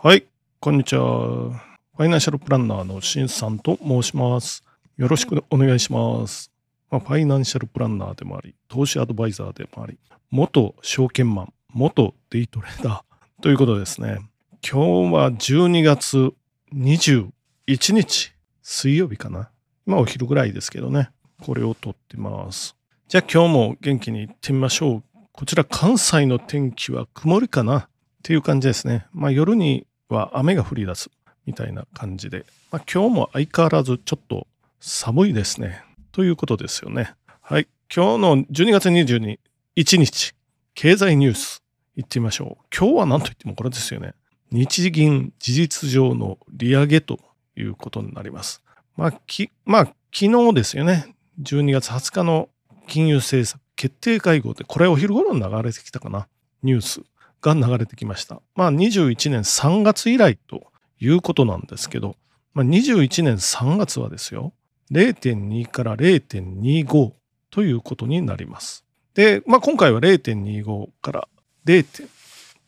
はい、こんにちは。ファイナンシャルプランナーのしんさんと申します。よろしくお願いします。まあ、ファイナンシャルプランナーでもあり、投資アドバイザーでもあり、元証券マン、元デイトレーダー ということですね。今日は12月21日、水曜日かな。まあお昼ぐらいですけどね。これを撮ってます。じゃあ今日も元気に行ってみましょう。こちら関西の天気は曇りかなっていう感じですね。まあ夜には雨が降り出すみたいな感じで、まあ、今日も相変わらずちょっと寒いですね。ということですよね。はい。今日の12月22日、経済ニュース行ってみましょう。今日は何と言ってもこれですよね。日銀事実上の利上げということになります。まあ、き、まあ、昨日ですよね。12月20日の金融政策決定会合で、これお昼頃に流れてきたかな。ニュースが流れてきました。まあ21年3月以来ということなんですけど、まあ、21年3月はですよ、0.2から0.25ということになります。で、まあ今回は0.25から0.5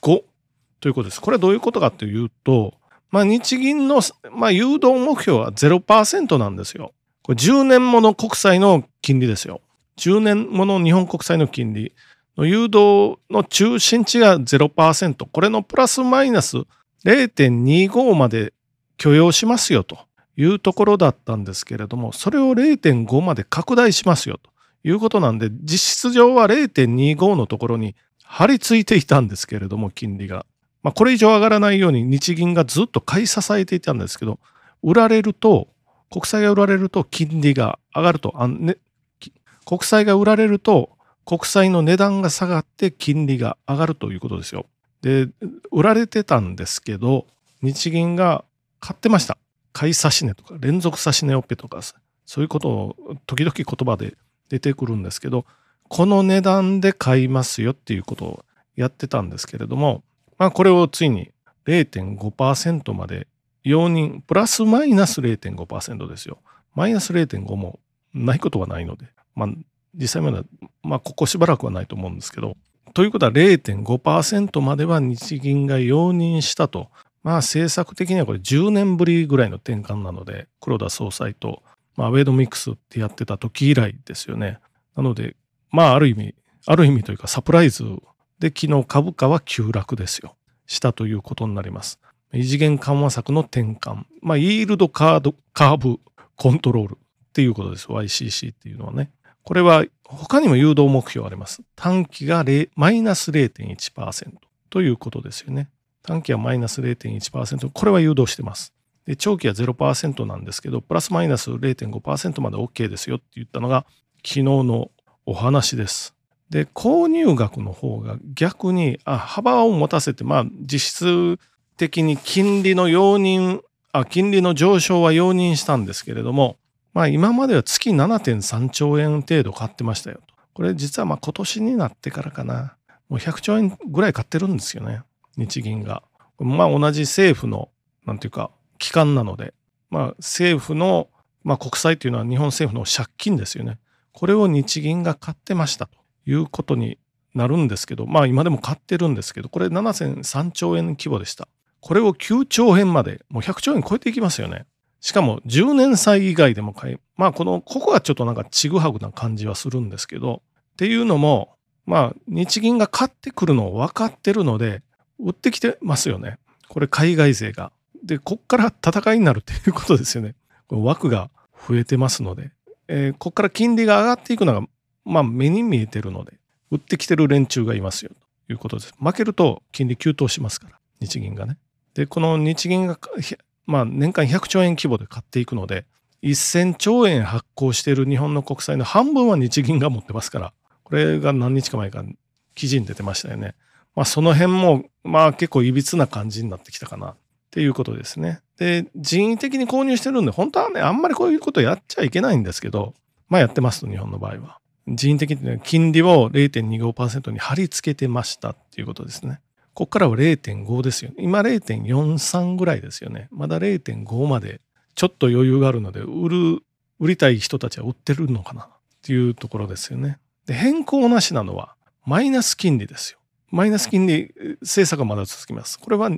ということです。これはどういうことかというと、まあ日銀の、まあ、誘導目標は0%なんですよ。これ10年もの国債の金利ですよ。10年もの日本国債の金利の誘導の中心値が0%。これのプラスマイナス0.25まで許容しますよというところだったんですけれども、それを0.5まで拡大しますよということなんで、実質上は0.25のところに張り付いていたんですけれども、金利が。まあ、これ以上上がらないように日銀がずっと買い支えていたんですけど、売られると、国債が売られると金利が上がると、あね、国債が売られると国債の値段が下がって金利が上がるということですよ。で、売られてたんですけど、日銀が買ってました。買い差し値とか連続差し値オペとか、そういうことを時々言葉で出てくるんですけど、この値段で買いますよっていうことをやってたんですけれども、まあこれをついに0.5%まで容認、プラスマイナス0.5%ですよ。マイナス0.5もないことはないので、まあ実際まだ、まあここしばらくはないと思うんですけど、ということは0.5%までは日銀が容認したと。まあ政策的にはこれ10年ぶりぐらいの転換なので、黒田総裁と、まあ、ウェイドミックスってやってた時以来ですよね。なので、まあある意味、ある意味というかサプライズで昨日株価は急落ですよ。したということになります。異次元緩和策の転換。まあ、イールドカード、カーブコントロールっていうことです。YCC っていうのはね。これは他にも誘導目標あります。短期がマイナス0.1%ということですよね。短期はマイナス0.1%。これは誘導してます。で、長期は0%なんですけど、プラスマイナス0.5%まで OK ですよって言ったのが昨日のお話です。で、購入額の方が逆に、あ、幅を持たせて、まあ実質的に金利の容認、あ、金利の上昇は容認したんですけれども、まあ今までは月7.3兆円程度買ってましたよと。これ実はまあ今年になってからかな。もう100兆円ぐらい買ってるんですよね。日銀が。まあ同じ政府の、なんていうか、機関なので、まあ政府の、まあ国債というのは日本政府の借金ですよね。これを日銀が買ってましたということになるんですけど、まあ今でも買ってるんですけど、これ7.3兆円規模でした。これを9兆円まで、もう100兆円超えていきますよね。しかも10年債以外でも買い、まあこの、ここはちょっとなんかちぐはぐな感じはするんですけど、っていうのも、まあ日銀が買ってくるのを分かってるので、売ってきてますよね。これ海外勢が。で、こっから戦いになるっていうことですよね。この枠が増えてますので、えー、こっから金利が上がっていくのが、まあ目に見えてるので、売ってきてる連中がいますよということです。負けると金利急騰しますから、日銀がね。で、この日銀が、まあ、年間100兆円規模で買っていくので、1000兆円発行している日本の国債の半分は日銀が持ってますから、これが何日か前か記事に出てましたよね。まあ、その辺も、まあ、結構歪な感じになってきたかなっていうことですね。で、人為的に購入してるんで、本当はね、あんまりこういうことやっちゃいけないんですけど、まあ、やってますと、日本の場合は。人為的に、金利を0.25%に貼り付けてましたっていうことですね。ここからは0.5ですよね。今0.43ぐらいですよね。まだ0.5までちょっと余裕があるので、売る、売りたい人たちは売ってるのかなっていうところですよね。で、変更なしなのはマイナス金利ですよ。マイナス金利政策はまだ続きます。これは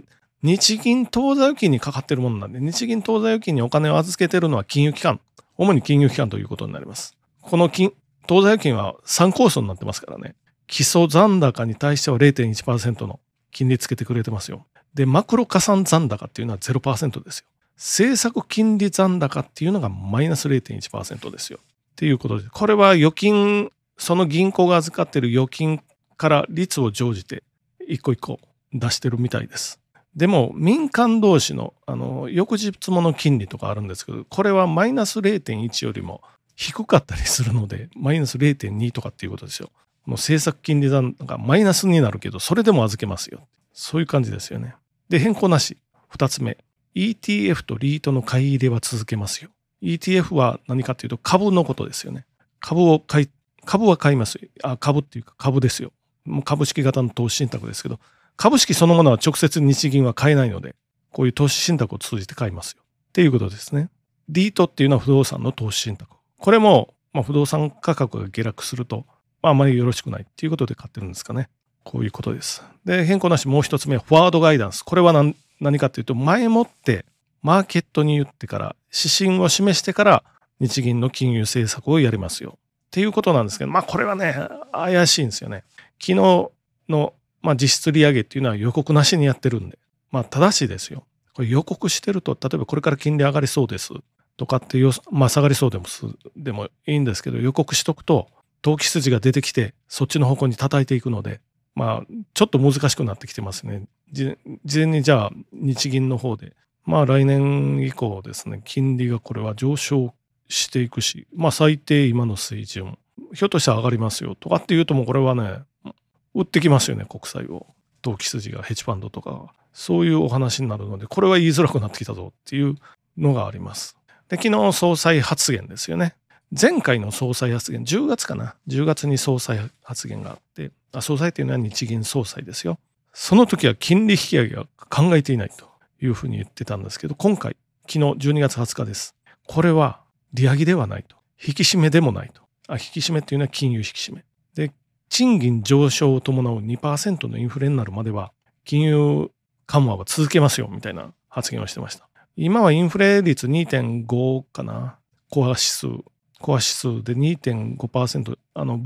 日銀当座預金にかかってるものなんで、日銀当座預金にお金を預けてるのは金融機関、主に金融機関ということになります。この金、当座預金は3コースになってますからね。基礎残高に対しては0.1%の金利つけてくれてますよ。で、マクロ加算残高っていうのは0%ですよ。政策金利残高っていうのがマイナス0.1%ですよ。っていうことで、これは預金、その銀行が預かっている預金から率を乗じて一個一個出してるみたいです。でも民間同士のあの翌日もの金利とかあるんですけど、これはマイナス0.1よりも低かったりするので、マイナス0.2とかっていうことですよ。もう政策金利残がマイナスになるけど、それでも預けますよ。そういう感じですよね。で、変更なし。二つ目。ETF とリートの買い入れは続けますよ。ETF は何かっていうと株のことですよね。株を買い、株は買います。あ、株っていうか株ですよ。もう株式型の投資信託ですけど、株式そのものは直接日銀は買えないので、こういう投資信託を通じて買いますよ。っていうことですね。リートっていうのは不動産の投資信託。これも、まあ、不動産価格が下落すると、まあ、あまりよろしくないっていうことで買ってるんですかね。こういうことです。で、変更なしもう一つ目、フォワードガイダンス。これは何何かっていうと、前もってマーケットに言ってから、指針を示してから日銀の金融政策をやりますよ。っていうことなんですけど、まあこれはね、怪しいんですよね。昨日の、まあ、実質利上げっていうのは予告なしにやってるんで、まあ正しいですよ。これ予告してると、例えばこれから金利上がりそうですとかっていう、まあ下がりそうでもでもいいんですけど、予告しとくと、投機筋が出てきて、そっちの方向に叩いていくので、まあ、ちょっと難しくなってきてますね。事前にじゃあ、日銀の方で、まあ来年以降ですね、金利がこれは上昇していくし、まあ最低今の水準、ひょっとしたら上がりますよとかっていうともうこれはね、売ってきますよね、国債を。投機筋がヘッジファンドとか、そういうお話になるので、これは言いづらくなってきたぞっていうのがあります。で、昨日総裁発言ですよね。前回の総裁発言、10月かな ?10 月に総裁発言があって、あ総裁っていうのは日銀総裁ですよ。その時は金利引き上げは考えていないというふうに言ってたんですけど、今回、昨日12月20日です。これは利上げではないと。引き締めでもないと。あ引き締めっていうのは金融引き締め。で、賃金上昇を伴う2%のインフレになるまでは、金融緩和は続けますよ、みたいな発言をしてました。今はインフレ率2.5かな？コア指数コア指数で2.5%、あの、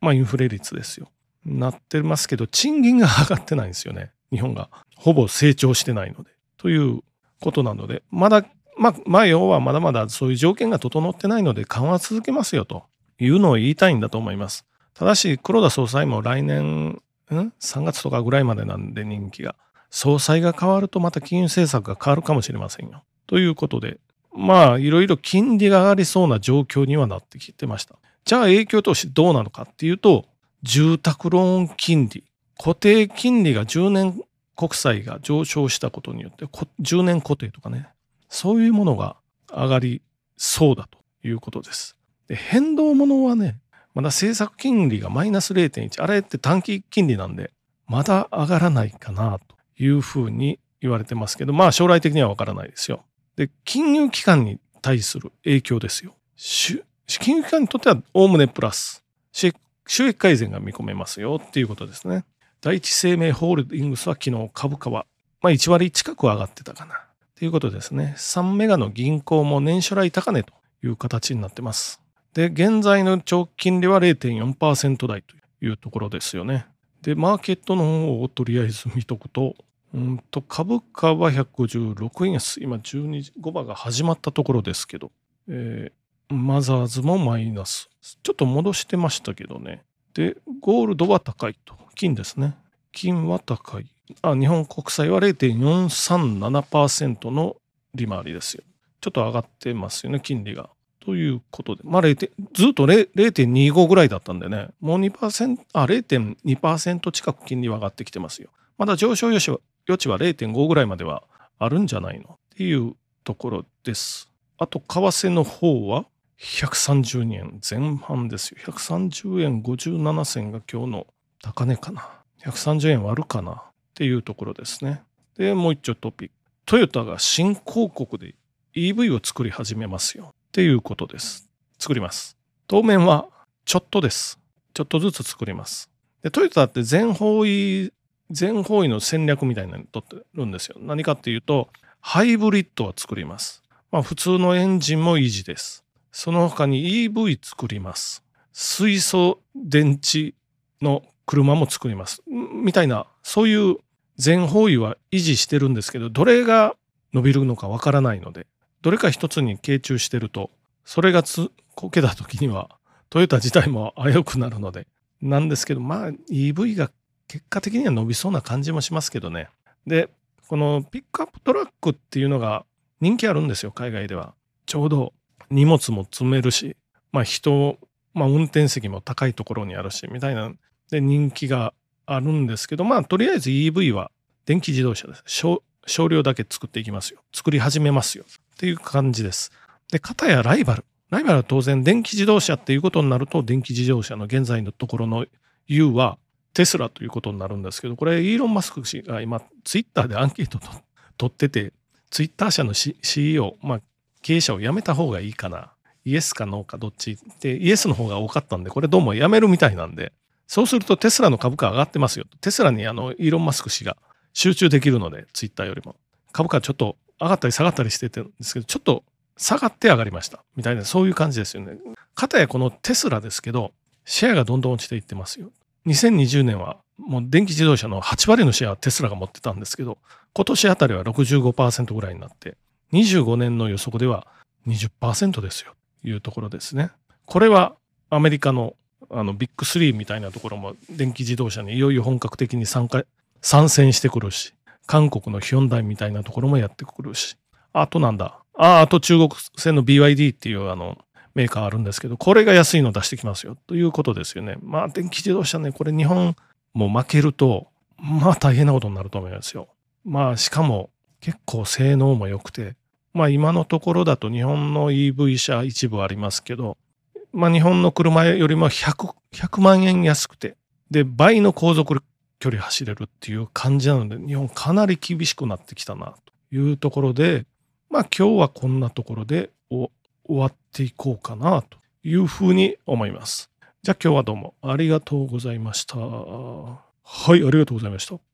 まあ、インフレ率ですよ。なってますけど、賃金が上がってないんですよね。日本が。ほぼ成長してないので。ということなので、まだ、まあ、まあ、要はまだまだそういう条件が整ってないので緩和続けますよというのを言いたいんだと思います。ただし、黒田総裁も来年、ん ?3 月とかぐらいまでなんで人気が。総裁が変わるとまた金融政策が変わるかもしれませんよ。ということで、まあ、いろいろ金利が上がりそうな状況にはなってきてました。じゃあ影響としてどうなのかっていうと、住宅ローン金利、固定金利が10年国債が上昇したことによって、10年固定とかね、そういうものが上がりそうだということです。で変動ものはね、まだ政策金利がマイナス0.1、あれって短期金利なんで、まだ上がらないかなというふうに言われてますけど、まあ将来的にはわからないですよ。で、金融機関に対する影響ですよ。金融機関にとってはおおむねプラス。収益改善が見込めますよっていうことですね。第一生命ホールディングスは昨日株価は、まあ、1割近く上がってたかな。ということですね。3メガの銀行も年初来高値という形になってます。で、現在の長期金利は0.4%台というところですよね。で、マーケットの方をとりあえず見とくと、うんと株価は156円安。今12時5番が始まったところですけど、えー、マザーズもマイナス。ちょっと戻してましたけどね。で、ゴールドは高いと。金ですね。金は高い。あ、日本国債は0.437%の利回りですよ。ちょっと上がってますよね、金利が。ということで、まあ、ずっと0.25ぐらいだったんでね、もう2%、あ、0.2%近く金利は上がってきてますよ。まだ上昇余地は余地は0.5ぐらいまではあるんじゃないのっていうところです。あと、為替の方は130円前半ですよ。130円57銭が今日の高値かな。130円割るかなっていうところですね。で、もう一丁トピック。トヨタが新興国で EV を作り始めますよっていうことです。作ります。当面はちょっとです。ちょっとずつ作ります。で、トヨタって全方位全方位の戦略みたいなのにとってるんですよ。何かっていうと、ハイブリッドは作ります。まあ、普通のエンジンも維持です。その他に EV 作ります。水素電池の車も作ります。みたいな、そういう全方位は維持してるんですけど、どれが伸びるのかわからないので、どれか一つに傾注してると、それがつこけた時には、トヨタ自体も危うくなるので、なんですけど、まあ EV が結果的には伸びそうな感じもしますけどね。で、このピックアップトラックっていうのが人気あるんですよ、海外では。ちょうど荷物も積めるし、まあ人、まあ運転席も高いところにあるし、みたいな、で人気があるんですけど、まあとりあえず EV は電気自動車です。少少量だけ作っていきますよ。作り始めますよ。っていう感じです。で、かたやライバル。ライバルは当然電気自動車っていうことになると、電気自動車の現在のところの U はテスラということになるんですけど、これイーロン・マスク氏が今ツイッターでアンケート取ってて、ツイッター社の CEO、まあ経営者を辞めた方がいいかな。イエスかノーかどっちで、イエスの方が多かったんで、これどうも辞めるみたいなんで、そうするとテスラの株価上がってますよ。テスラにあのイーロン・マスク氏が集中できるので、ツイッターよりも。株価ちょっと上がったり下がったりしててんですけど、ちょっと下がって上がりました。みたいな、そういう感じですよね。かたやこのテスラですけど、シェアがどんどん落ちていってますよ。2020年はもう電気自動車の8割のシェアはテスラが持ってたんですけど、今年あたりは65%ぐらいになって、25年の予測では20%ですよ。というところですね。これはアメリカのあのビッグ3みたいなところも電気自動車にいよいよ本格的に参加、参戦してくるし、韓国のヒョンダイみたいなところもやってくるし、あとなんだ、ああと中国製の BYD っていうあのメーカーあるんですけど、これが安いの出してきますよということですよね。まあ電気自動車ね、これ日本も負けると、まあ大変なことになると思いますよ。まあしかも結構性能も良くて、まあ今のところだと日本の EV 車一部ありますけど、まあ日本の車よりも100、100万円安くて、で、倍の航続距離走れるっていう感じなので、日本かなり厳しくなってきたなというところで、まあ今日はこんなところで終わっていこうかなというふうに思います。じゃあ今日はどうもありがとうございました。はい、ありがとうございました。